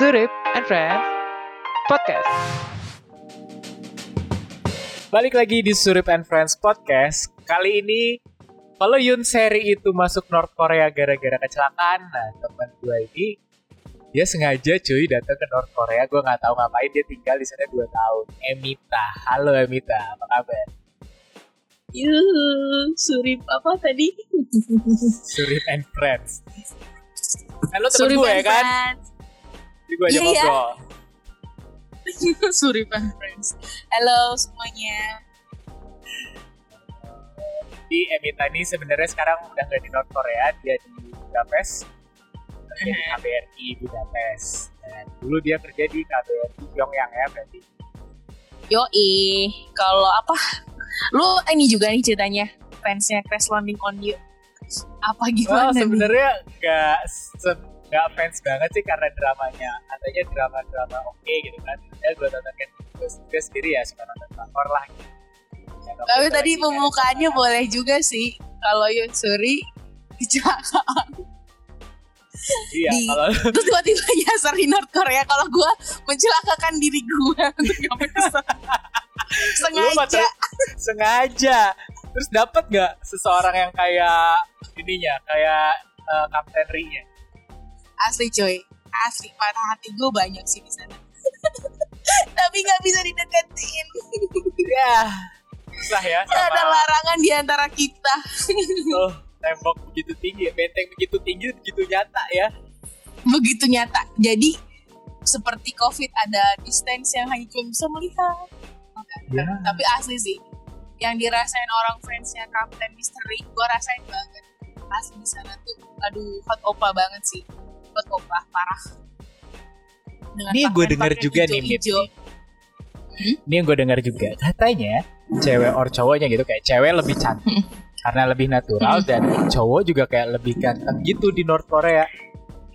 Surip and Friends Podcast. Balik lagi di Surip and Friends Podcast. Kali ini kalau Yun Seri itu masuk North Korea gara-gara kecelakaan, nah teman gue ini dia sengaja cuy datang ke North Korea. Gue nggak tahu ngapain dia tinggal di sana 2 tahun. Emita, halo Emita, apa kabar? Yuh, surip apa tadi? Surip and Friends. Lo temen Surip gue kan? Friends. Jadi gue aja Iya, iya. ngobrol. surip and Friends. Halo semuanya. Jadi Emita ini sebenarnya sekarang udah nggak di North Korea, dia di Budapest. Kerja di. KBRI Budapest. Dan dulu dia kerja di KBRI Pyongyang ya berarti. Yoi, kalau apa? Lu ini juga nih ceritanya fansnya Crash Landing on You. Apa gimana nih? sebenarnya nggak nggak fans banget sih karena dramanya. Katanya drama-drama oke gitu kan. Ya gue tonton kan gue, gue sendiri ya suka nonton drakor lah. Gitu. Ya, Tapi tadi lagi pembukaannya sama- boleh juga sih. Kalau Yun Suri kecelakaan Iya, di- kalau terus tiba-tiba nyasar di North Korea kalau gue mencelakakan diri gue untuk sengaja sengaja. Terus dapat nggak seseorang yang kayak ininya, kayak eh, Kapten Ri-nya? Asli coy. Asli patah hati gue banyak sih di sana. Tapi nggak bisa dideketin. Ya, susah ya ada sama larangan di antara kita. Oh, tembok begitu tinggi, benteng begitu tinggi, begitu nyata ya. begitu nyata. Jadi seperti covid ada distance yang hanya cuma bisa melihat. Ya. tapi asli sih yang dirasain orang fansnya Captain Mystery gue rasain banget. Asli di sana tuh aduh hot opa banget sih hot opa parah. Dengan Ini gue denger pakaian-pakaian juga nih, Mit. hijau-hijau. Ini yang gue dengar juga. Katanya cewek or cowoknya gitu kayak cewek lebih cantik karena lebih natural dan cowok juga kayak lebih ganteng gitu di North Korea.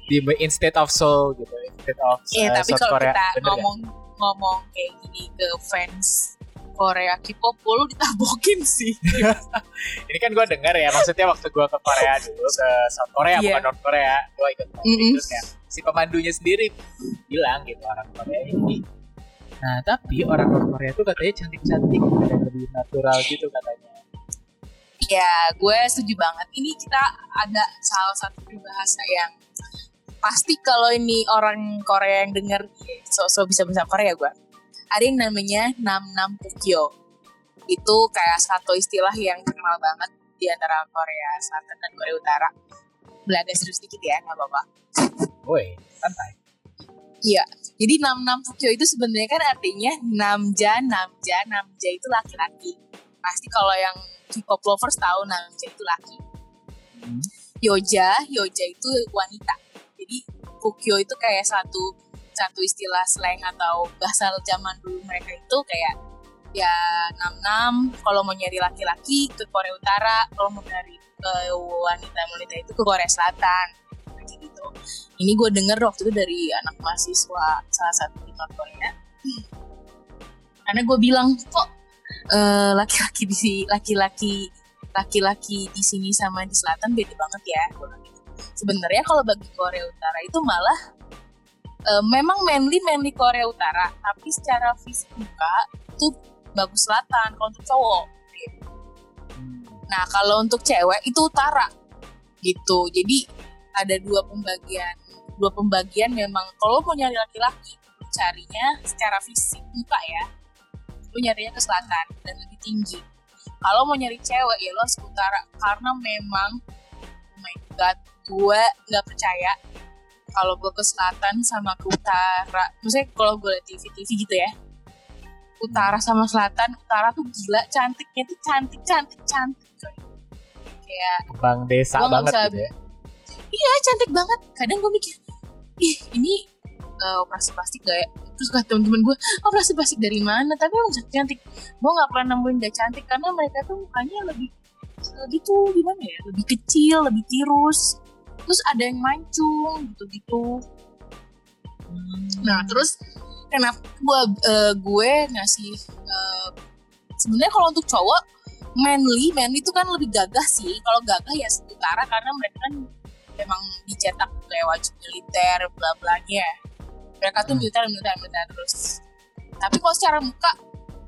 Di instead of Seoul gitu instead of Iya, uh, tapi South kalau Korea. kita Bener ngomong ngomong kayak gini ke fans Korea K-pop, lu ditabokin sih. ini kan gue dengar ya maksudnya waktu gue ke Korea dulu ke South Korea Iya. bukan North Korea gue ikut Mm-mm. terus kayak si pemandunya sendiri bilang gitu orang Korea ini nah tapi orang North Korea tuh katanya cantik-cantik dan lebih natural gitu katanya ya, gue setuju banget. Ini kita ada salah satu peribahasa yang pasti kalau ini orang Korea yang denger so-so bisa bahasa Korea gue. Ada yang namanya Nam Nam Pukyo. Itu kayak satu istilah yang terkenal banget di antara Korea Selatan dan Korea Utara. Belaga serius dikit ya, nggak apa-apa. woi santai Iya, jadi nam nam Pukyo itu sebenarnya kan artinya namja, namja, namja itu laki-laki. Pasti kalau yang K-pop lovers tahu namja itu laki. Hmm. Yoja, yoja itu wanita. Jadi Pukyo itu kayak satu satu istilah slang atau bahasa zaman dulu mereka itu kayak ya nam nam kalau mau nyari laki-laki ke Korea Utara, kalau mau nyari ke wanita-wanita itu ke Korea Selatan. Kayak gitu ini gue denger waktu itu dari anak mahasiswa salah satu di North Korea karena gue bilang kok eh, laki-laki di si laki-laki laki-laki di sini sama di selatan beda banget ya gitu. sebenarnya kalau bagi Korea Utara itu malah eh, memang mainly mainly Korea Utara tapi secara fisik muka itu bagus selatan kalau untuk cowok Nah, kalau untuk cewek itu utara. Gitu. Jadi ada dua pembagian. Dua pembagian memang kalau mau nyari laki-laki, carinya secara fisik muka ya. Lu nyarinya ke selatan dan lebih tinggi. Kalau mau nyari cewek ya lo harus ke utara karena memang oh my god, gue nggak percaya kalau gue ke selatan sama ke utara. Maksudnya kalau gue liat TV-TV gitu ya. Utara sama selatan, utara tuh gila cantiknya tuh cantik cantik cantik. Kayak Bang desa banget bisa- gitu ya iya cantik banget. Kadang gue mikir, ih ini eh, operasi plastik gak ya? Terus kata temen-temen gue, operasi plastik dari mana? Tapi emang cantik cantik. Gue nggak pernah nemuin gak cantik karena mereka tuh mukanya lebih lebih tuh gimana ya? Lebih kecil, lebih tirus. Terus ada yang mancung gitu-gitu. Nah terus kenapa gue gue ngasih eh, sebenarnya kalau untuk cowok manly manly itu kan lebih gagah sih. Kalau gagah ya utara karena mereka kan memang dicetak wajib militer bla blanya mereka tuh Hmm. militer militer militer terus. Tapi kalau secara muka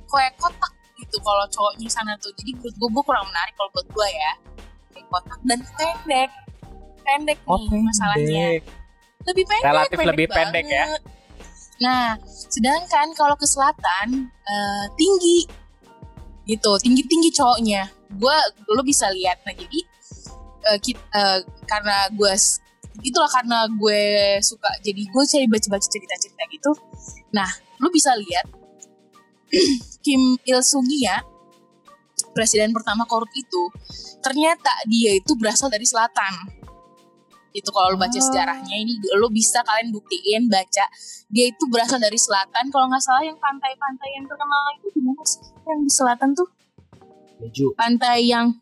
kayak kotak gitu kalau cowoknya sana tuh. Jadi menurut gue gue kurang menarik kalau buat gue ya. Kayak kotak dan pendek pendek Oh, nih masalahnya pendek. lebih pendek Relatif lebih pendek ya. banget. nah sedangkan kalau ke selatan eh, tinggi gitu tinggi tinggi cowoknya gue lo bisa lihat nah jadi eh, kit- eh, karena gue itulah karena gue suka jadi gue cari baca-baca cerita-cerita gitu nah lo bisa lihat Kim Il Sung ya presiden pertama korup itu ternyata dia itu berasal dari selatan itu kalau lo baca Oh. sejarahnya ini lo bisa kalian buktiin baca. Dia itu berasal dari selatan. Kalau nggak salah yang pantai-pantai yang terkenal itu di mana sih? Yang di selatan tuh? Jeju, pantai yang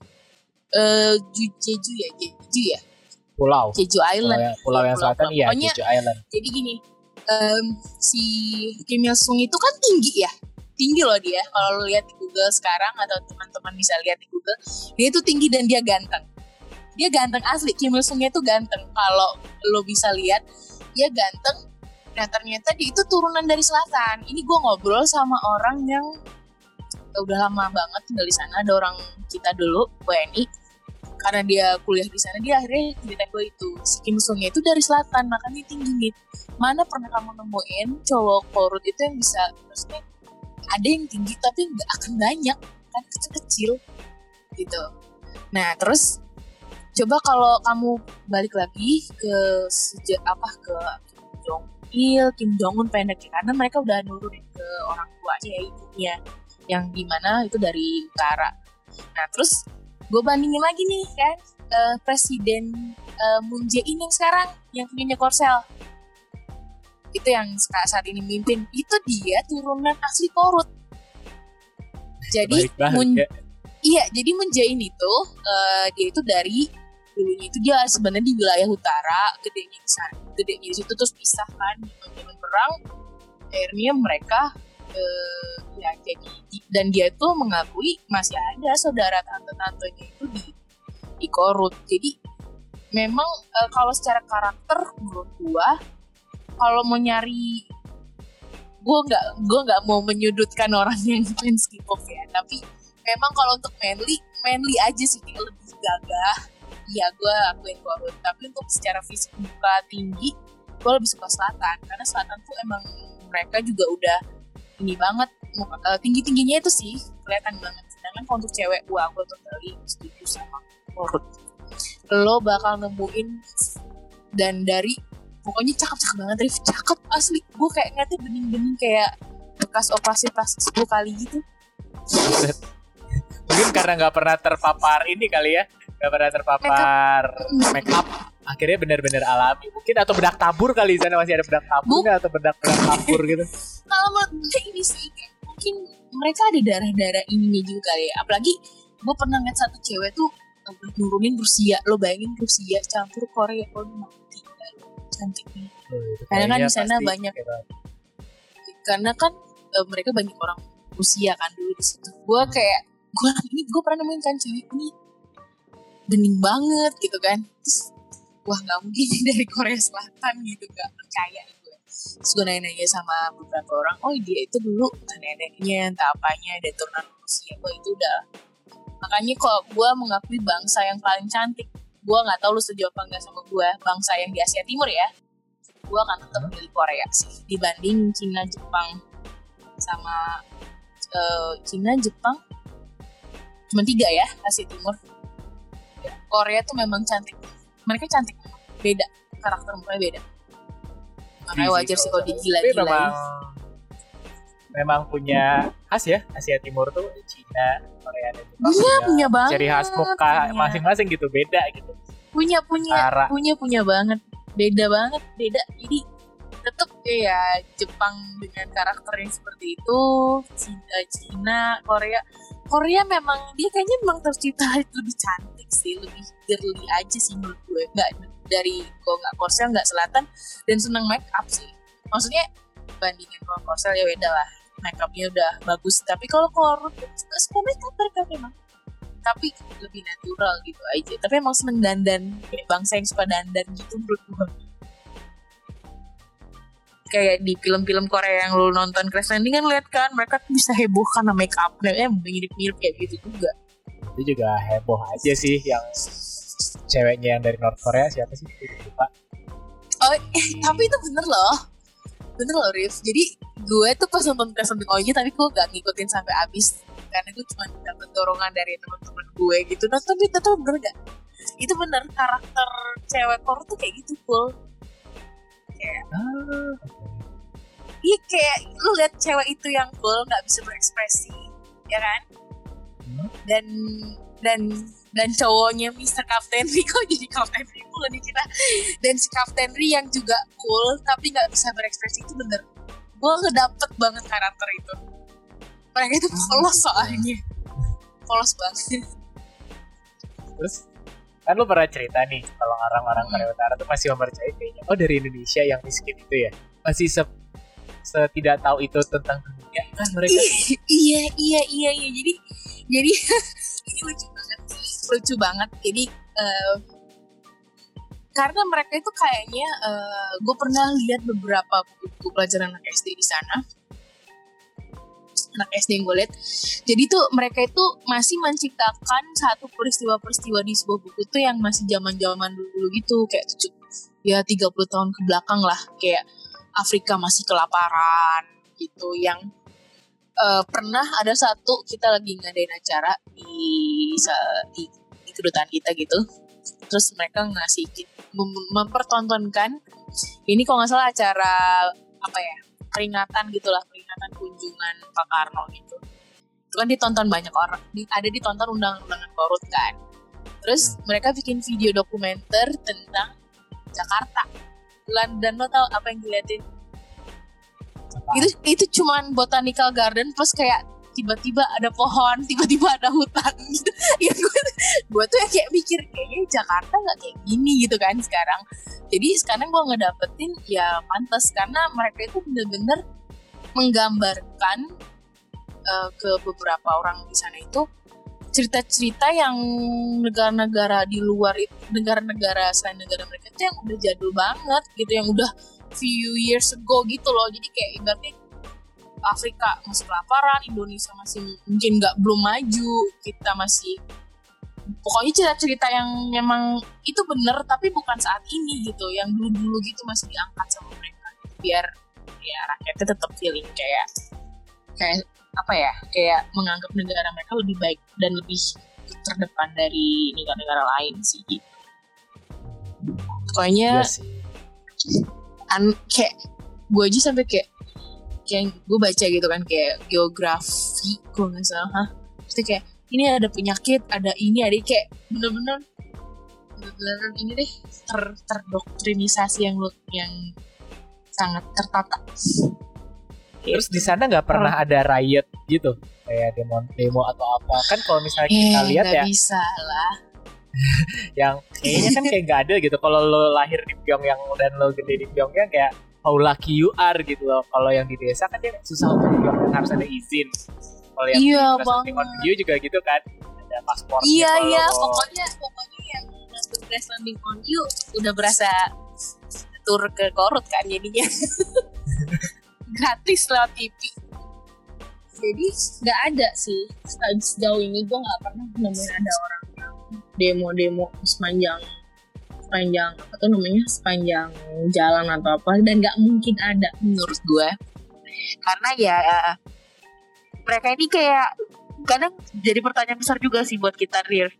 Ju- Jeju ya? Jeju ya? Pulau. Jeju Pulau Island yang, pulau yang Pulau- selatan iya, pokoknya- Jeju Island. jadi gini em, si Kim Il Sung itu kan tinggi ya? Tinggi loh dia. Kalau lo lihat di Google sekarang atau teman-teman bisa lihat di Google dia itu tinggi dan dia ganteng dia ganteng asli Kim Il Sungnya itu ganteng. Kalau lo bisa lihat dia ganteng nah ternyata dia itu turunan dari selatan. Ini gue ngobrol sama orang yang udah lama banget tinggal di sana ada orang kita dulu WNI karena dia kuliah di sana dia akhirnya cerita gue itu. Si Kim Sungnya itu dari selatan makanya tinggi nih. Mana pernah kamu nemuin cowok korut itu yang bisa maksudnya ada yang tinggi tapi nggak akan banyak kan kecil-kecil gitu. Nah terus coba kalau kamu balik lagi ke sejak apa ke Kim Jong Il Kim Jong Un pendek ya, karena mereka udah nurunin ke orang tuanya ya ibunya yang di mana itu dari utara. Nah terus gue bandingin lagi nih kan eh, presiden eh, Moon Jae-in yang sekarang yang punya Korsel. Itu yang saat ini mimpin. Itu dia turunan asli korut. Jadi Moon ya. Iya, jadi Menjain itu eh, dia itu dari dulunya itu dia sebenarnya di wilayah utara, gedenya di sana, gedenya di situ terus pisah kan zaman perang. Akhirnya mereka eh, ya jadi di- dan dia itu mengakui masih ada saudara tante-tantenya itu di di Korut. Jadi memang eh, kalau secara karakter menurut gua kalau mau nyari gue nggak gue nggak mau menyudutkan orang yang fans K-pop ya tapi memang kalau untuk manly manly aja sih lebih gagah iya gue akuin Korut tapi untuk secara fisik muka tinggi gue lebih suka selatan. Karena selatan tuh emang mereka juga udah ini banget. Tinggi tingginya itu sih kelihatan banget. Sedangkan kalau untuk cewek wah gue totally setuju sama Korut lo. Bakal nemuin dan dari pokoknya cakep-cakep banget Rif. Cakep asli. Gue kayak ngeliatnya bening-bening kayak bekas operasi plastik 10 kali gitu. Mungkin karena nggak pernah terpapar ini kali ya, nggak pernah terpapar. Make up. Akhirnya benar-benar alami. Mungkin atau bedak tabur kali di sana masih ada bedak tabur Buk- nggak? atau bedak bedak tabur gitu. kalau menurut gue ini sih mungkin mereka ada darah-darah ininya juga kali ya. Apalagi gue pernah ngeliat satu cewek tuh eh, nurunin Rusia. Lo bayangin Rusia campur Korea. Oh mati cantiknya Oh, itu Karena kan di sana banyak- karena kan eh, mereka banyak orang Rusia kan dulu di situ. Gue kayak gue ini gue pernah nemuin kan cewek ini bening banget gitu kan. Terus wah nggak mungkin dari Korea Selatan gitu gak percaya gue. Terus gue nanya-nanya sama beberapa orang oh dia itu dulu entah neneknya entah apanya ada turunan Rusia gue itu udah makanya kok gue mengakui bangsa yang paling cantik gue nggak tahu lu setuju apa enggak sama gue bangsa yang di Asia Timur ya gue akan tetap milih Korea sih. Dibanding Cina Jepang sama eh, Cina Jepang cuma tiga ya Asia Timur Korea tuh memang cantik. Mereka cantik. Beda. Karakter mereka beda. Makanya Iya wajar sih kalau Tapi digila-gilain. Memang memang punya khas ya Asia Timur tuh Cina, Korea dan Jepang. Iya, punya banget. Ciri khas muka Punya. masing-masing gitu beda gitu. punya punya punya punya banget. Beda banget beda. Jadi tetep ya Jepang dengan karakternya seperti itu Cina, Cina Korea Korea memang dia kayaknya memang tercipta lebih cantik sih lebih girly aja sih menurut gue. Nggak dari gue nggak Korsel nggak selatan dan seneng make up sih. Maksudnya bandingin kalau Korsel ya beda lah. Make upnya udah bagus. Tapi kalau Korut nggak suka make up mereka memang tapi lebih natural gitu aja. Tapi emang seneng dandan kayak bangsa yang suka dandan gitu menurut gue kayak di film-film Korea yang lu nonton Crash Landing kan lihat kan mereka tuh bisa heboh karena make up eh mirip-mirip kayak gitu juga. Itu juga heboh aja sih yang ceweknya yang dari North Korea siapa sih? Lupa. Oh eh, tapi itu bener loh. Bener loh Rif jadi gue tuh pas nonton Crash Landing OG tapi gue gak ngikutin sampai habis. Karena gue cuma dapet dorongan dari teman-teman gue gitu. Nah tapi itu tuh bener gak itu bener karakter cewek Korea tuh kayak gitu cool kayak ah, iya kayak lu lihat cewek itu yang cool nggak bisa berekspresi ya kan? Hmm. dan dan dan cowoknya Mr. Captain Ri kok jadi Captain Ri mulu nih kita? Dan si Captain Ri yang juga cool tapi nggak bisa berekspresi itu bener. Gue ngedapet banget karakter itu. Mereka itu polos soalnya. Polos banget. Terus kan lu pernah cerita nih kalau orang-orang Hmm. Korea Utara tuh masih mempercayai kayaknya oh dari Indonesia yang miskin itu ya masih se setidak tahu itu tentang dunia kan mereka? Iya iya iya iya. Jadi jadi ini lucu banget lucu banget. Jadi eh, karena mereka itu kayaknya gue pernah lihat beberapa buku pelajaran anak SD di sana anak SD yang gue lihat jadi tuh mereka itu masih menciptakan satu peristiwa-peristiwa di sebuah buku tuh yang masih zaman-zaman dulu gitu. Kayak tujuh ya 30 tahun ke belakang lah. Kayak Afrika masih kelaparan gitu. Yang eh, pernah ada satu kita lagi ngadain acara di di, di kedutaan kita gitu. Terus mereka ngasih mem- mempertontonkan ini kalau nggak salah acara apa ya peringatan gitulah peringatan kunjungan Pak Karno gitu. Itu kan ditonton banyak orang di- ada ditonton undang-undangan korut kan. Terus mereka bikin video dokumenter tentang Jakarta. Lan- dan lo tau apa yang diliatin? Itu itu cuman botanical garden plus kayak tiba-tiba ada pohon tiba-tiba ada hutan. Gitu ya gue gue tuh yang kayak mikir kayaknya Jakarta nggak kayak gini gitu kan sekarang. Jadi sekarang gue ngedapetin ya pantas karena mereka itu bener-bener menggambarkan eh, ke beberapa orang di sana itu cerita-cerita yang negara-negara di luar itu negara-negara selain negara mereka itu yang udah jadul banget gitu yang udah few years ago gitu loh. Jadi kayak ibaratnya Afrika masih kelaparan Indonesia masih mungkin nggak belum maju kita masih pokoknya cerita-cerita yang memang itu bener tapi bukan saat ini gitu yang dulu-dulu gitu masih diangkat sama mereka biar ya rakyatnya tetap feeling kayak kayak apa ya kayak menganggap negara mereka lebih baik dan lebih terdepan dari negara-negara lain sih gitu. Pokoknya Iya sih an kayak gue aja sampai kayak kayak gue baca gitu kan kayak geografi gue nggak salah. Hah? Terus kayak ini ada penyakit ada ini ada kayak bener-bener bener-bener ini deh ter terdoktrinisasi yang lu yang sangat tertata. Terus di sana nggak pernah ada riot gitu? Kayak demo demo atau apa? Kan kalau misalnya kita eh, lihat nggak ya. bisa lah. Yang kayaknya kan kayak nggak ada gitu. Kalau lo lahir di Pyongyang dan lo gede di Pyongyang kayak how lucky you are gitu loh. Kalau yang di desa kan dia susah untuk di Pyongyang harus ada izin. Kalau yang Iya, di. Video juga gitu kan. Ada paspor iya iya pokoknya pokoknya yang Crash Landing on You udah berasa tur ke Korut kan jadinya. Gratis lewat TV jadi nggak ada sih. Sejauh ini gue nggak pernah nemuin ada orang yang demo-demo sepanjang sepanjang apa tuh namanya sepanjang jalan atau apa dan nggak mungkin ada. Menurut gue. Karena ya mereka ini kayak kadang jadi pertanyaan besar juga sih buat kita real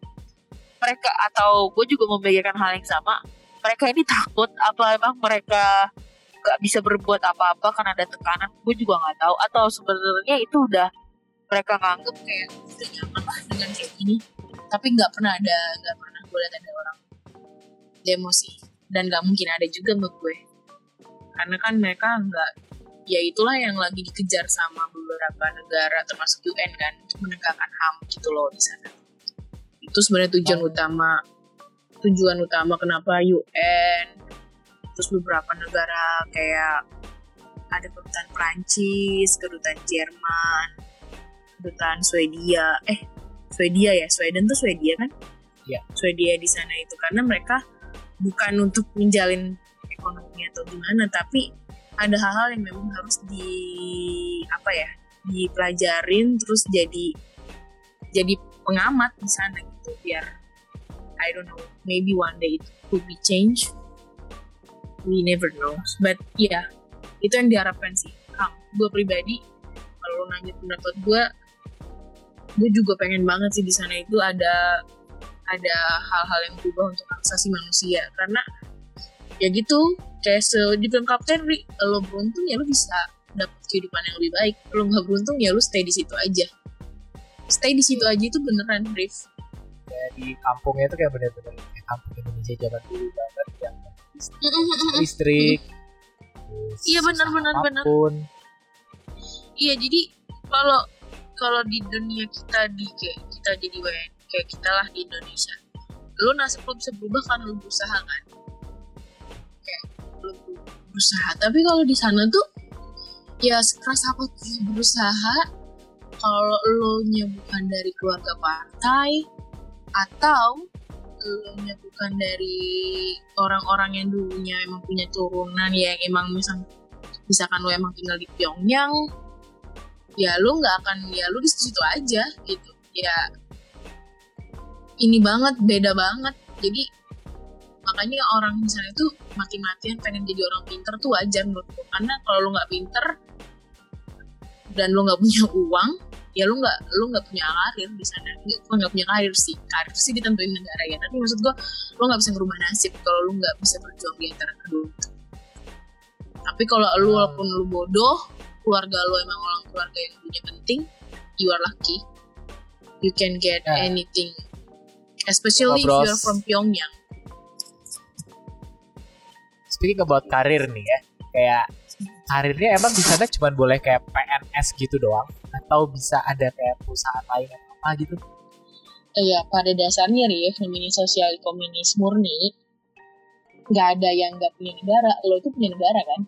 mereka atau gue juga memikirkan hal yang sama mereka ini takut apa emang mereka gak bisa berbuat apa-apa karena ada tekanan gue juga nggak tahu. Atau sebenarnya itu udah mereka nganggep kayak udah nyaman lah dengan kayak gini. Tapi nggak pernah ada nggak pernah gue lihat ada orang demo sih dan nggak mungkin ada juga menurut gue karena kan mereka nggak ya itulah yang lagi dikejar sama beberapa negara termasuk UN kan untuk menegakkan HAM gitu loh di sana itu sebenarnya tujuan Oh. utama tujuan utama kenapa UN terus beberapa negara kayak ada kedutaan Prancis, kedutaan Jerman, kedutaan Swedia, eh Swedia ya, Sweden tuh Swedia kan? Iya. Swedia di sana itu karena mereka bukan untuk menjalin ekonomi atau gimana, tapi ada hal-hal yang memang harus di apa ya dipelajarin terus jadi jadi pengamat di sana gitu biar I don't know maybe one day it could be changed. We never know. But yeah, itu yang diharapkan sih. Um, gue pribadi kalau nanya pendapat gue gue juga pengen banget sih di sana itu ada ada hal-hal yang berubah untuk hak asasi manusia. Karena ya gitu kayak se di film Kapten lo beruntung ya lo bisa dapet kehidupan yang lebih baik. Lo nggak beruntung ya lo stay di situ aja. Stay di situ aja itu beneran Rif. Kayak di kampungnya itu kayak bener-bener kayak kampung Indonesia zaman dulu banget yang listrik iya benar benar iya jadi kalau kalau di dunia kita di kayak kita jadi WN kayak kita lah di Indonesia. Lo nasib lo bisa berubah kan lo berusaha kan? Kayak lo berusaha. Tapi kalau di sana tuh ya sekeras apa berusaha. Kalau lo nya bukan dari keluarga partai atau lo nya bukan dari orang-orang yang dulunya emang punya turunan yang emang misal misalkan lo emang tinggal di Pyongyang ya lo nggak akan ya lo di situ aja gitu. Ya ini banget beda banget. Jadi makanya orang misalnya tuh mati-matian pengen jadi orang pinter tuh wajar menurutku. Karena kalau lo nggak pinter dan lo nggak punya uang ya lo nggak lo nggak punya karir di sana. Lo nggak punya karir sih. Karir sih ditentuin negara ya. Tapi maksud gue lo nggak bisa merubah nasib kalau lo nggak bisa berjuang di antara kedua. Tapi kalau lo walaupun lo bodoh keluarga lo emang orang keluarga yang punya penting you are lucky. You can get yeah. anything especially if you're from Pyongyang. Speaking about karir nih ya, kayak karirnya emang di sana cuma boleh kayak PNS gitu doang, atau bisa ada kayak perusahaan lain atau apa gitu? Iya, pada dasarnya nih ya, feminis sosial komunis murni, nggak ada yang nggak punya negara. Lo tuh punya negara kan?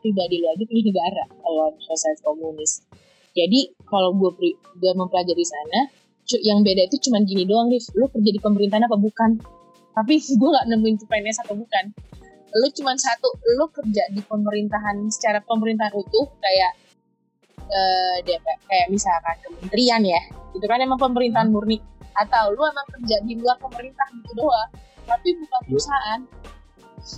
Pribadi lo aja punya negara kalau sosial komunis. Jadi kalau gue gue mempelajari sana, yang beda itu cuma gini doang Rif. Lu kerja di pemerintahan apa bukan? Tapi gue gak nemuin tuh PNS atau bukan. Lu cuma satu lu kerja di pemerintahan secara pemerintahan utuh kayak eh, DP, kayak misalkan kementerian ya. Itu kan emang pemerintahan murni. Atau lu emang kerja di luar pemerintah gitu doang tapi bukan perusahaan.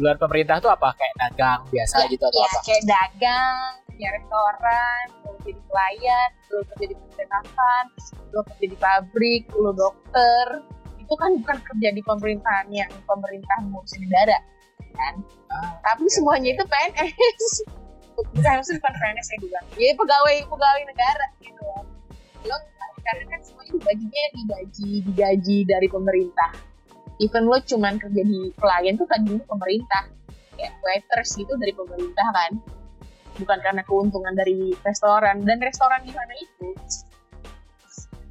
Luar pemerintah tuh apa? Kayak dagang biasa ya, gitu atau ya, apa? kayak dagang punya restoran lo jadi pelayan lo kerja di pemerintahan lo kerja di pabrik lo dokter itu kan bukan kerja di pemerintahan yang pemerintah ngurusin negara kan? Ah, tapi ya, semuanya itu PNS bukan maksudnya bukan PNS ya juga ya pegawai pegawai negara gitu lo karena kan semuanya dibaginya digaji digaji dari pemerintah. Even lo cuman kerja di pelayan tuh tadi pemerintah. Kayak waiters gitu dari pemerintah kan bukan karena keuntungan dari restoran. Dan restoran di sana itu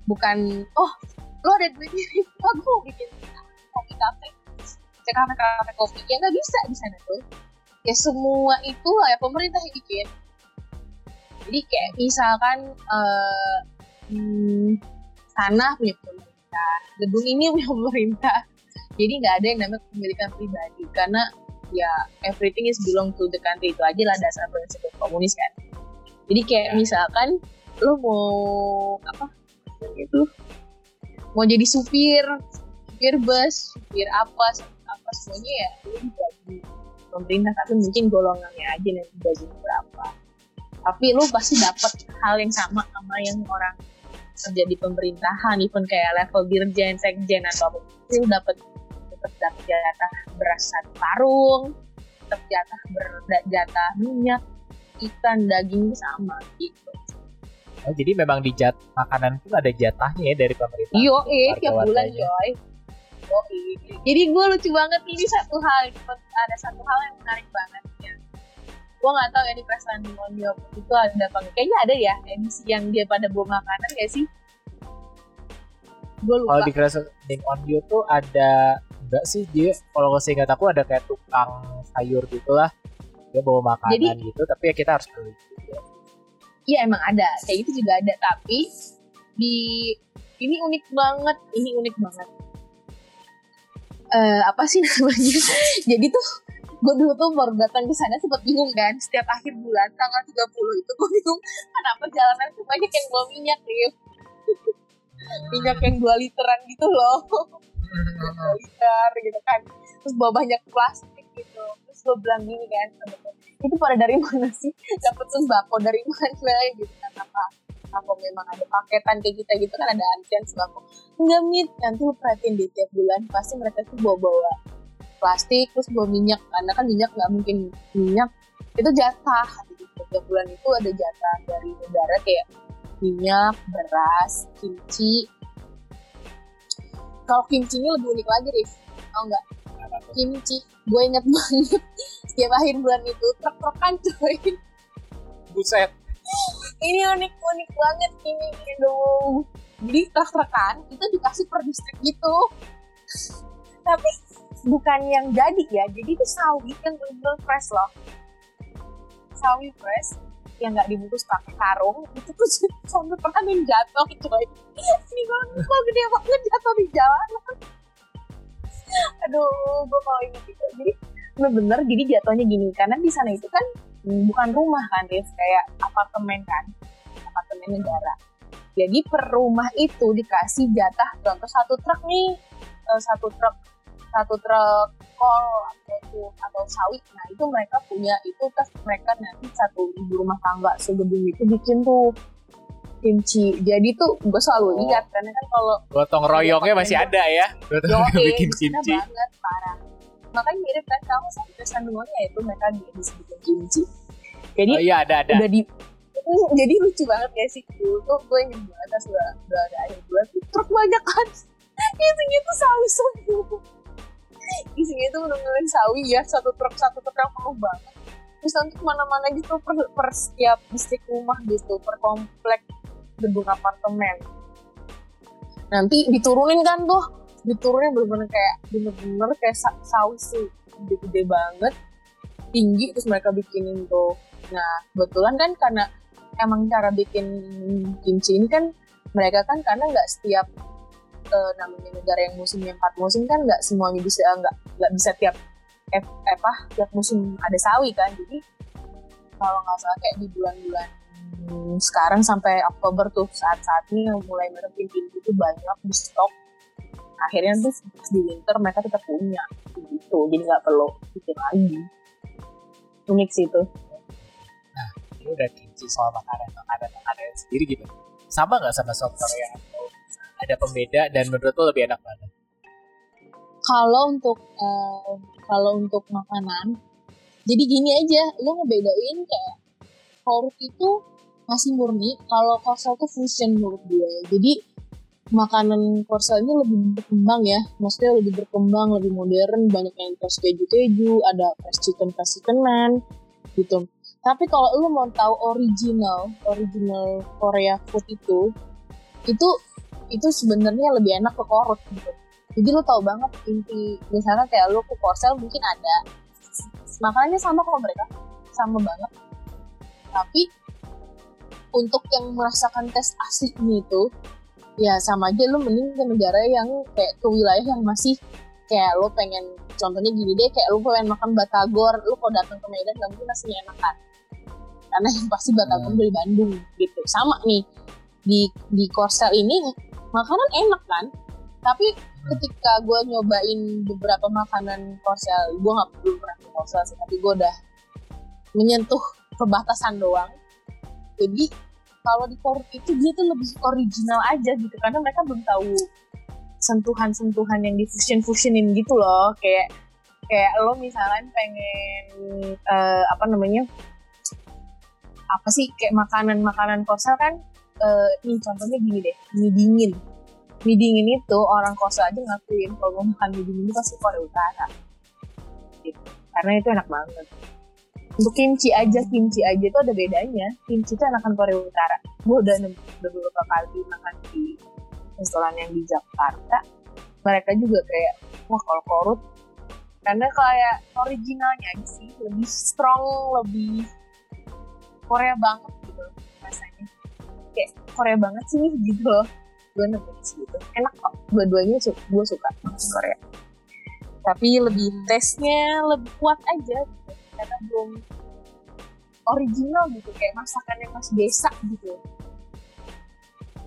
bukan oh lo ada duitnya oh gue bikin kopi kafe. Cek kafe kafe kopi. Ya nggak bisa di sana tuh. Ya semua itu ya pemerintah yang bikin. Jadi kayak misalkan uh, hmm, tanah punya pemerintah gedung ini punya pemerintah. Jadi nggak ada yang namanya kepemilikan pribadi. Karena ya everything is belong to the country. Itu aja lah dasar prinsip komunis kan. Jadi kayak ya. misalkan lo mau apa itu mau jadi supir supir bus supir apa apa semuanya ya lo dibagi pemerintah. Tapi mungkin golongannya aja nanti gaji berapa. Tapi lo pasti dapat hal yang sama sama yang orang kerja di pemerintahan. Even kayak level dirjen sekjen atau apa. Itu dapat tetap dapat jatah beras satu karung tetap jatah berjatah minyak ikan daging sama gitu Oh, jadi memang di jat makanan itu ada jatahnya ya dari pemerintah. Yo, eh tiap bulan coy. Oh, Jadi gue lucu banget ini satu hal, ada satu hal yang menarik banget ya. Gue nggak tahu ya di perasaan di Mondio itu ada apa Kayaknya ada ya edisi yang dia pada bawa makanan ya sih? Gue lupa. Kalau di Crescent on You tuh ada enggak sih dia kalau saya ingat aku ada kayak tukang sayur gitulah. Dia bawa makanan Jadi, gitu tapi ya kita harus beli. Iya emang ada. Kayak gitu juga ada. Tapi di ini unik banget. Ini unik banget. Uh, apa sih namanya? Jadi tuh gue dulu tuh baru datang ke sana sempat bingung kan. Setiap akhir bulan tanggal 30 itu gue bingung kenapa jalanan tuh banyak yang bawa minyak nih minyak yang 2 literan gitu loh 2 liter gitu kan. Terus bawa banyak plastik gitu. Terus gue bilang gini kan itu pada dari mana sih? Dapat sembako dari mana? Gitu kan apa? Apa memang ada paketan kayak kita gitu kan ada antrian sembako enggak mit. Nanti lu perhatiin di tiap bulan pasti mereka tuh bawa bawa plastik terus bawa minyak karena kan minyak nggak mungkin minyak itu jatah. Jadi tiap bulan itu ada jatah dari negara kayak minyak beras kimchi kalau kimchi ini lebih unik lagi Rif. Tau nggak? Apa tuh? kimchi. Gue inget banget setiap akhir bulan itu truk-trukan coy. Buset. ini unik unik banget ini aduh jadi truk-trukan itu dikasih per distrik gitu. Tapi bukan yang jadi ya. Jadi itu sawi yang bener fresh loh. Sawi fresh yang nggak dibungkus pakai karung itu tuh sampai pernah yang jatuh coy. Ini banget kok gede banget jatuh di jalan. Aduh gue kalau inget itu. Jadi bener-bener jadi jatuhnya gini. Karena di sana itu kan bukan rumah kan Riz kayak apartemen kan? Apartemen negara. Jadi per rumah itu dikasih jatah. Contoh satu truk nih eh, satu truk satu truk kol atau atau sawit nah itu mereka punya itu terus mereka nanti satu ibu rumah tangga segedung itu bikin tuh kimchi jadi tuh gue selalu Oh. lihat karena kan kalau Gotong royongnya masih ada ya. Gotong Yo, royong bikin kimchi. banget parah. Makanya mirip kan kamu sama Chris Sandungonya itu mereka di disebutin kimchi. Jadi Oh iya ada ada. udah di Hmm, jadi lucu banget ya sih dulu tuh gue inget banget pas udah, udah ada akhir bulan truk banyak kan isinya tuh sawi semua isinya tuh bener-bener sawi ya satu truk satu truk yang penuh banget. Terus nanti ke mana-mana gitu per, per setiap distrik rumah gitu per komplek gedung apartemen. Nanti diturunin kan tuh diturunin bener-bener kayak bener-bener kayak sa- sawi sih. Gede-gede banget tinggi terus mereka bikinin tuh. Nah kebetulan kan karena emang cara bikin kimchi ini kan mereka kan karena nggak setiap eh, namanya negara yang musimnya empat musim kan nggak semuanya bisa nggak nggak bisa tiap eh, apa tiap musim ada sawi kan jadi kalau nggak salah kayak di bulan-bulan hmm, sekarang sampai Oktober tuh saat-saat ini yang mulai bikin itu banyak di stok akhirnya tuh di winter mereka tetap punya gitu jadi nggak perlu bikin lagi unik sih itu Ini udah kimchi soal makanan makanan makanan sendiri gitu. Sama nggak sama sop Korea? Ada pembeda dan menurut lo lebih enak mana? kalau untuk eh, kalau untuk makanan jadi gini aja lu ngebedain kayak korut itu masih murni kalau korsel tuh fusion menurut gue jadi makanan korsel ini lebih berkembang ya maksudnya lebih berkembang lebih modern banyak yang terus keju-keju ada fresh chicken fresh chickenan gitu tapi kalau lu mau tahu original original Korea food itu itu itu sebenarnya lebih enak ke korut gitu. Jadi lu tahu banget inti misalnya kayak lu ke Korsel mungkin ada makanannya sama kok mereka sama banget. Tapi untuk yang merasakan tes aslinya itu ya sama aja lu mending ke negara yang kayak ke wilayah yang masih kayak lu pengen contohnya gini deh kayak lu pengen makan batagor lu kalau datang ke Medan gak mungkin nasinya enakan. Karena yang pasti batagor Hmm. dari Bandung gitu. Sama nih di di Korsel ini makanan enak kan? Tapi ketika gue nyobain beberapa makanan korsel gue nggak belum pernah ke korsel sih tapi gue udah menyentuh perbatasan doang. Jadi kalau di korut itu dia tuh lebih original aja gitu karena mereka belum tahu sentuhan-sentuhan yang di fusion fusionin gitu loh. Kayak kayak lo misalnya pengen eh, apa namanya apa sih kayak makanan-makanan korsel kan eh, nih contohnya gini deh. Mie dingin. Mie dingin itu orang kosa aja ngakuin kalau makan mie dingin itu pasti Korea Utara. Gitu. karena itu enak banget. Untuk kimchi aja kimchi aja itu ada bedanya. Kimchi itu enakan Korea Utara. Gue udah udah beberapa kali makan di restoran yang di Jakarta. Mereka juga kayak wah kalau korut. Karena kayak originalnya aja sih. Lebih strong lebih Korea banget gitu rasanya kayak Korea banget sih gitu loh. Gue nemuin sih gitu enak kok. Dua-duanya su gue suka makan Korea. Tapi lebih tesnya lebih kuat aja gitu. karena belum original gitu. Kayak masakan yang masih desa gitu.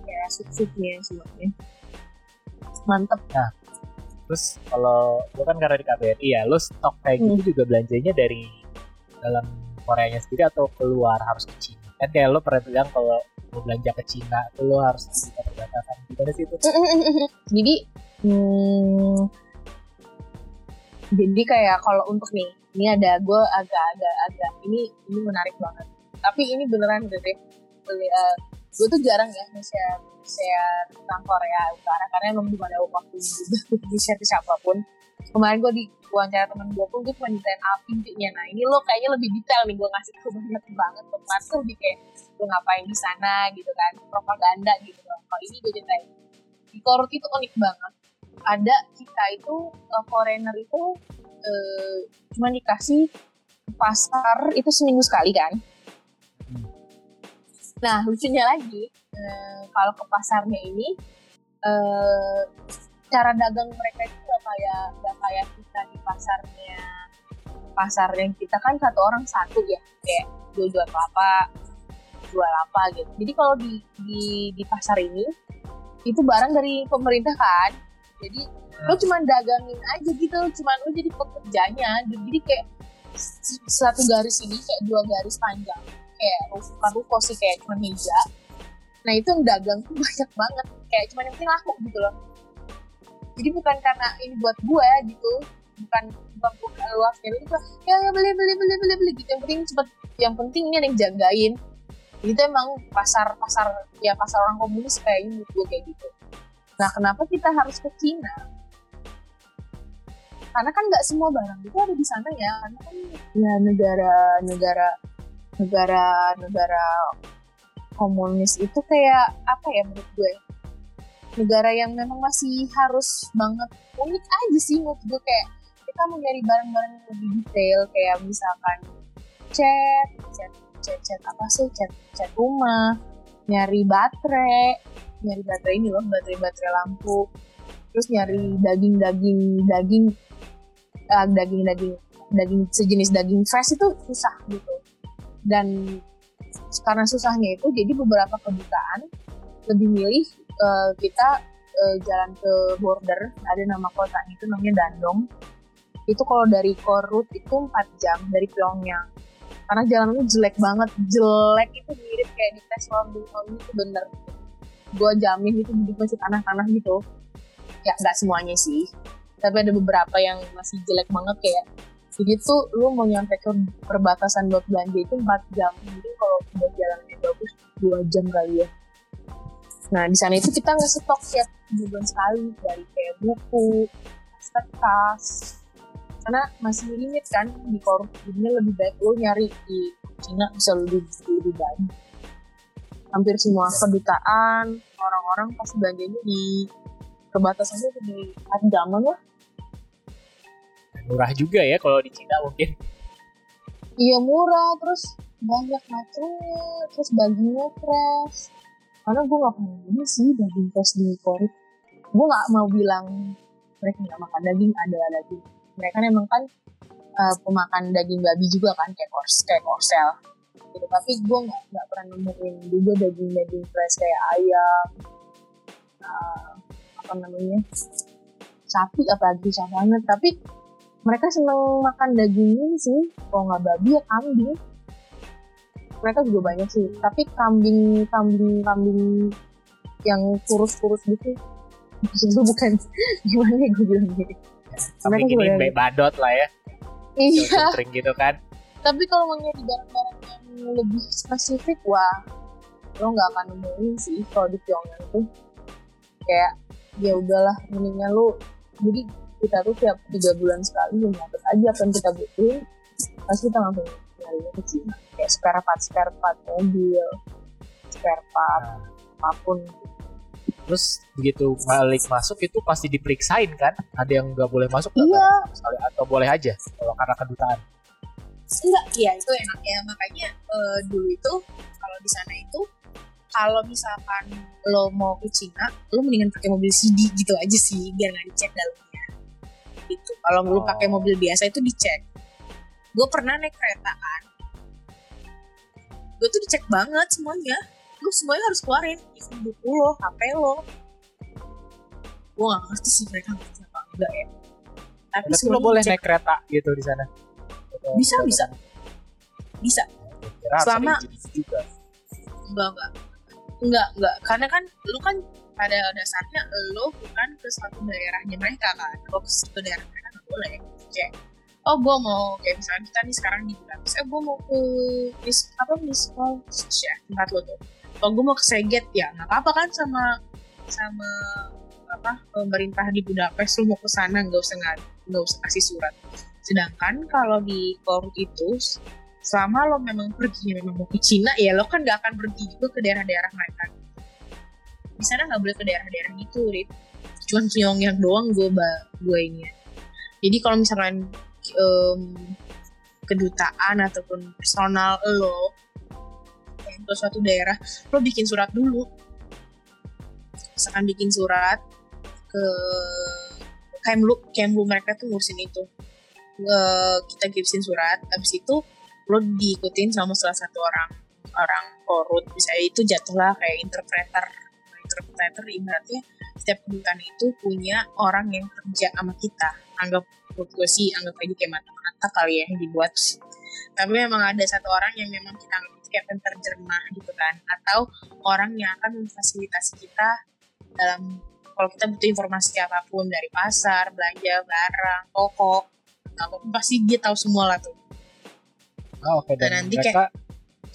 Kayak sup-supnya semuanya. Mantep. Terus kalau lu kan karena di KBRI ya, lu stok kayak Hmm. gitu juga belanjanya dari dalam Koreanya sendiri atau keluar harus ke Cina? Kan kayak lu pernah bilang kalau mau belanja ke Cina tuh lu harus buka perbatasan. Gimana sih itu? jadi hmm, jadi kayak kalau untuk nih ini ada gue agak-agak agak ini ini menarik banget tapi ini beneran gitu deh gue tuh jarang ya nge-share share tentang Korea Utara karena emang belum ada waktu juga untuk di-share ke siapa pun kemarin gue di wawancara temen gue pun gue cuma ditain apa intinya nah ini lo kayaknya lebih detail nih gue ngasih tau banyak banget. Tuh lebih kayak lo ngapain di sana gitu kan propaganda gitu loh. Kalau ini gue ceritain. Di Korut itu unik banget. Ada kita itu uh, foreigner itu uh, cuma dikasih pasar itu seminggu sekali kan. Nah lucunya lagi uh, kalau ke pasarnya ini uh, cara dagang mereka itu gak kayak gak kayak kita di pasarnya pasar yang kita kan satu orang satu ya kayak jual jual kelapa jual apa gitu. Jadi kalau di di di pasar ini itu barang dari pemerintah kan. Jadi lo cuma dagangin aja gitu cuma lo jadi pekerjanya. Jadi kayak satu garis ini kayak dua garis panjang. Kayak ru- bukan ruko sih kayak cuma meja. Nah itu yang dagang tuh banyak banget. Kayak cuma yang penting laku gitu loh jadi bukan karena ini buat gue gitu bukan bukan bukan luas kayak gitu ya, ya beli beli beli beli beli gitu. Yang penting cepet yang penting ini ada yang jagain. Itu emang pasar pasar ya pasar orang komunis kayak menurut gue kayak gitu. Nah kenapa kita harus ke Cina? Karena kan nggak semua barang itu ada di sana ya karena kan ya negara negara negara negara komunis itu kayak apa ya menurut gue negara yang memang masih harus banget unik aja sih menurut gue kayak kita mau nyari barang-barang yang lebih detail kayak misalkan cat cat cat cat apa sih? Cat cat rumah nyari baterai nyari baterai ini loh baterai baterai lampu. Terus nyari daging daging daging eh, daging daging daging sejenis daging fresh itu susah gitu. Dan karena susahnya itu jadi beberapa kedutaan lebih milih eh, kita eh, jalan ke border ada nama kotanya itu namanya Dandong. Itu kalau dari Korut itu 4 jam dari Pyongyang. Karena jalannya jelek banget jelek itu mirip kayak di tes London itu bener. Gue jamin itu jadi masih tanah-tanah gitu. Ya nggak semuanya sih. Tapi ada beberapa yang masih jelek banget kayak jadi tuh lu mau nyampe ke perbatasan buat belanja itu 4 jam. Mungkin kalau udah jalannya bagus 2 jam kali ya nah di sana itu kita nggak stok tiap bulan sekali dari kayak buku kertas. Karena masih limit kan di korup jadinya lebih baik lo nyari di Cina bisa lebih lebih banyak. Hampir semua kedutaan orang-orang pasti belanjanya di perbatasannya itu di Andaman lah. Murah juga ya kalau di Cina mungkin. iya murah terus banyak macamnya terus dagingnya fresh karena gue gak pernah beli sih daging fresh di Korea. Gue gak mau bilang mereka gak makan daging adalah daging. Mereka emang kan uh, pemakan daging babi juga kan kayak kors kayak korsel. Gitu tapi gue nggak nggak pernah nemuin juga daging daging fresh kayak ayam uh, apa namanya sapi apalagi susah banget. Tapi mereka seneng makan dagingnya sih. Kalau nggak babi ya kambing mereka juga banyak sih tapi kambing kambing kambing yang kurus-kurus gitu itu bukan gimana ya gue bilang gitu Kambing Mereka ini baik badot lah ya. iya Sering gitu kan. tapi kalau mau nyari barang-barang yang lebih spesifik wah lo nggak akan nemuin sih kalau di Pyongyang tuh kayak ya udahlah mendingan lo jadi kita tuh tiap tiga bulan sekali ya nyatet aja apa yang kita butuhin pasti kita langsung ke Cina kayak spare part spare part mobil spare part Nah, apa pun. Terus begitu balik masuk itu pasti diperiksain kan? Ada yang nggak boleh masuk iya. Sama sekali atau boleh aja kalau karena kedutaan. enggak iya itu enaknya makanya eh, dulu itu kalau di sana itu kalau misalkan lo mau ke Cina lo mendingan pakai mobil CD gitu aja sih biar nggak dicek dalamnya. Gitu. Kalau Oh. pakai mobil biasa itu dicek gue pernah naik kereta kan. Gue tuh dicek banget semuanya. Lu semuanya harus keluarin. Even buku lo hp lo. Gue gak ngerti sih mereka ngerti apa enggak ya. Tapi, Tapi lo boleh naik kereta gitu di sana. Bisa, bisa. bisa. Kira Selama- juga. enggak enggak. Enggak enggak. Karena kan lu kan pada dasarnya lo bukan ke suatu daerahnya mereka kan. Lo ke suatu daerah mereka nggak boleh. Kayak oh gue mau kayak misalnya kita nih sekarang di Bilang eh gue mau ke mis apa mis call ya tempat lo tuh. Kalau gue mau ke Seget. Ya nggak apa-apa kan sama sama apa pemerintah di Budapest lu mau ke sana nggak usah nggak usah kasih surat. Sedangkan kalau di Korut itu selama lo memang pergi memang mau ke Cina ya lo kan gak akan pergi juga ke daerah-daerah mereka. Di sana nggak boleh ke daerah-daerah gitu Rip cuman Pyongyang doang gue gue ini jadi kalau misalkan em, kedutaan ataupun personal lo ke suatu daerah lo bikin surat dulu. Misalkan bikin surat ke Kemlu Kemlu mereka tuh ngurusin itu. Eh, kita kirimin surat habis itu lo diikutin sama salah satu orang orang korut. Misalnya itu jatuhlah kayak interpreter interpreter ibaratnya setiap kedutaan itu punya orang yang kerja sama kita. Anggap menurut gue sih anggap aja kayak mata-mata kali ya dibuat tapi memang ada satu orang yang memang kita anggap kayak penterjemah gitu kan atau orang yang akan memfasilitasi kita dalam kalau kita butuh informasi apa pun dari pasar belanja barang toko apa pun pasti dia tahu semua lah tuh Oh, oke. Dan, Dan nanti mereka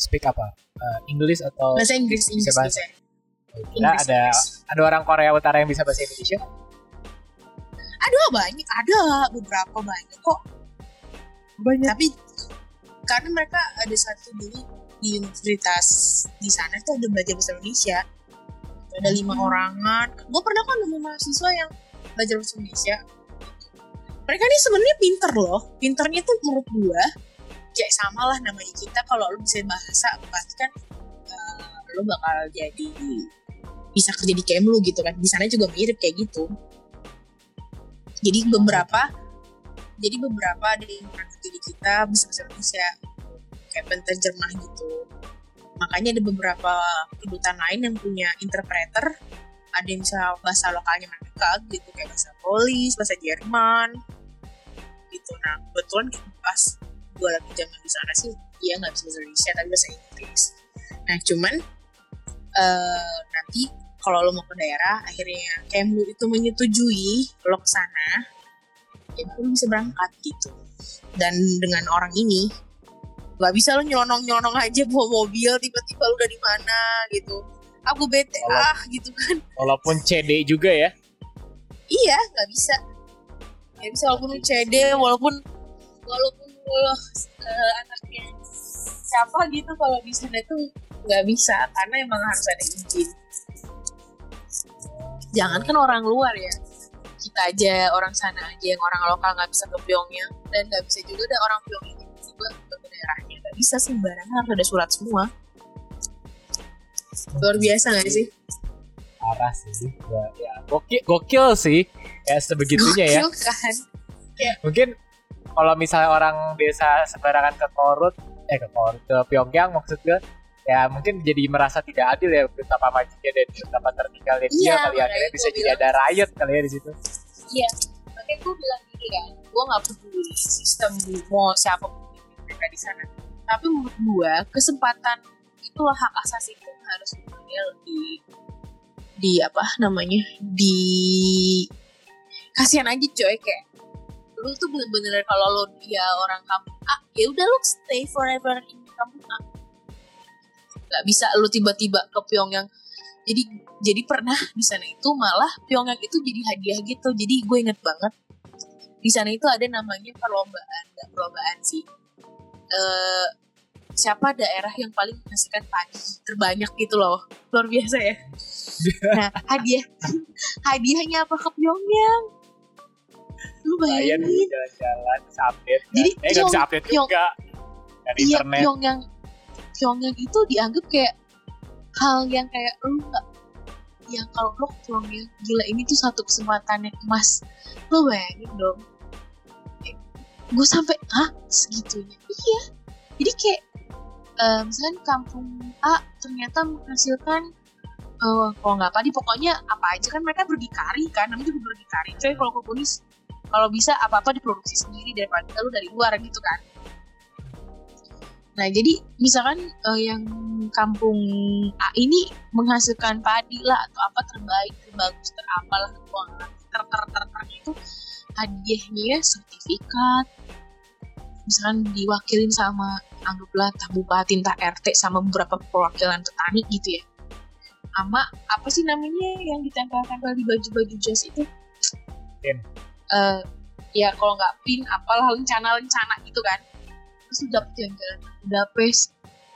speak apa? Eh, English atau bahasa Inggris Inggris bahasa. bisa Kira Inggris, ada Inggris. ada orang Korea Utara yang bisa bahasa Indonesia? Ada banyak ada beberapa banyak kok. Banyak. tapi karena mereka ada satu dulu di universitas di sana tuh ada belajar bahasa Indonesia. Ada lima Hmm. orangan. Gue pernah kan nemu mahasiswa yang belajar bahasa Indonesia. Mereka ini sebenarnya pinter loh. Pinternya tuh menurut gue kayak sama lah namanya kita. Kalau lu bisa bahasa pasti kan eh, lu bakal jadi bisa kerja di Kemlu gitu kan. Di sana juga mirip kayak gitu jadi beberapa jadi beberapa ada yang pernah kerja di kita bisa bahasa Indonesia kayak penterjemah gitu. Makanya ada beberapa kedutaan lain yang punya interpreter. Ada yang bisa bahasa lokalnya mereka gitu kayak bahasa Polis, bahasa Jerman gitu. Nah kebetulan pas gue lagi zaman di sana sih dia nggak bisa bahasa Indonesia tapi bahasa Inggris. Nah cuman eh, nanti kalau lo mau ke daerah akhirnya Kemlu itu menyetujui lo ke sana ya lo bisa berangkat gitu. Dan dengan orang ini nggak bisa lo nyelonong nyelonong aja bawa mobil tiba-tiba lo udah di mana gitu. Aku bete Kalau- ah gitu kan. Walaupun CD juga ya. iya nggak bisa. Nggak bisa walaupun CD walaupun walaupun lo eh, anaknya siapa gitu kalau di sana tuh nggak bisa karena emang harus ada izin jangan kan orang luar ya kita aja orang sana aja yang orang lokal nggak bisa ke Pyongyang dan nggak bisa juga ada orang Pyongyang tiba-tiba ke daerahnya nggak bisa sembarangan harus ada surat semua luar biasa nggak sih Parah sih. Ya, ya. Gokil, gokil sih. Ya sebegitunya ya. Gokil kan Mungkin kalau misalnya orang desa sembarangan ke Korut, eh ke Korut, ke Pyongyang maksud gue, ya mungkin jadi merasa tidak adil ya betapa majunya dan betapa tertinggalnya dia Iya, kali makanya akhirnya bisa jadi bilang. ada riot kali ya di situ. Iya, makanya gue bilang gini kan, gue nggak peduli sistem mau siapa pun mereka di sana. Tapi menurut gue kesempatan itulah hak asasi itu harus lebih di apa namanya di kasihan aja coy kayak lu tuh bener-bener kalau lo dia orang kampung A ya udah lu stay forever in kampung A nggak bisa lu tiba-tiba ke Pyongyang jadi jadi pernah di sana itu malah Pyongyang itu jadi hadiah gitu jadi gue inget banget di sana itu ada namanya perlombaan nggak perlombaan sih eh siapa daerah yang paling menghasilkan padi terbanyak gitu loh luar biasa ya nah hadiah hadiahnya apa ke Pyongyang lu bayangin jalan-jalan, bisa update. kan. Jadi, eh nggak bisa Pyong- update Pyong- juga. Dari iya internet. Pyongyang Pyongyang itu dianggap kayak hal yang kayak lu nggak yang kalau lo ke gila ini tuh satu kesempatan yang emas. Lo bayangin dong. Gue sampai ah segitunya? Iya. Jadi kayak eh, misalnya kampung A ternyata menghasilkan eh kalau nggak padi pokoknya apa aja kan mereka berdikari kan namanya juga berdikari. Coy kalau komunis kalau bisa apa apa diproduksi sendiri daripada lu dari luar gitu kan nah jadi misalkan eh, yang kampung A ini menghasilkan padi lah atau apa terbaik terbagus terapalah ngerti. ter ter ter ter itu hadiahnya sertifikat misalkan diwakilin sama anggaplah entah bupati entah RT sama beberapa perwakilan petani gitu ya sama apa sih namanya yang ditempel-tempel di baju-baju jas itu Pin. Eh, ya kalau nggak pin apalah lencana-lencana gitu kan terus udah dapet yang jalan. Budapest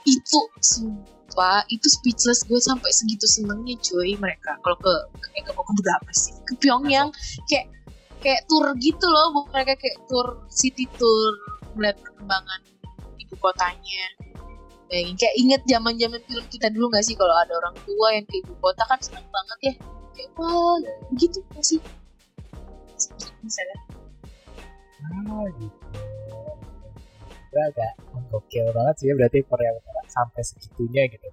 itu sumpah itu speechless. Gue sampai segitu senengnya cuy mereka. Kalau ke ke, ke, ke Budapest sih? Ke Pyongyang kayak kayak tour gitu loh. Mereka kayak tour city tour melihat perkembangan ibu kotanya. Bayangin, kayak inget zaman zaman film kita dulu gak sih? Kalau ada orang tua yang ke ibu kota kan seneng banget ya. Kayak wah gitu gak sih? Misalnya Ah gitu. Itu agak menggokil banget sih ya berarti Korea Utara sampai segitunya gitu.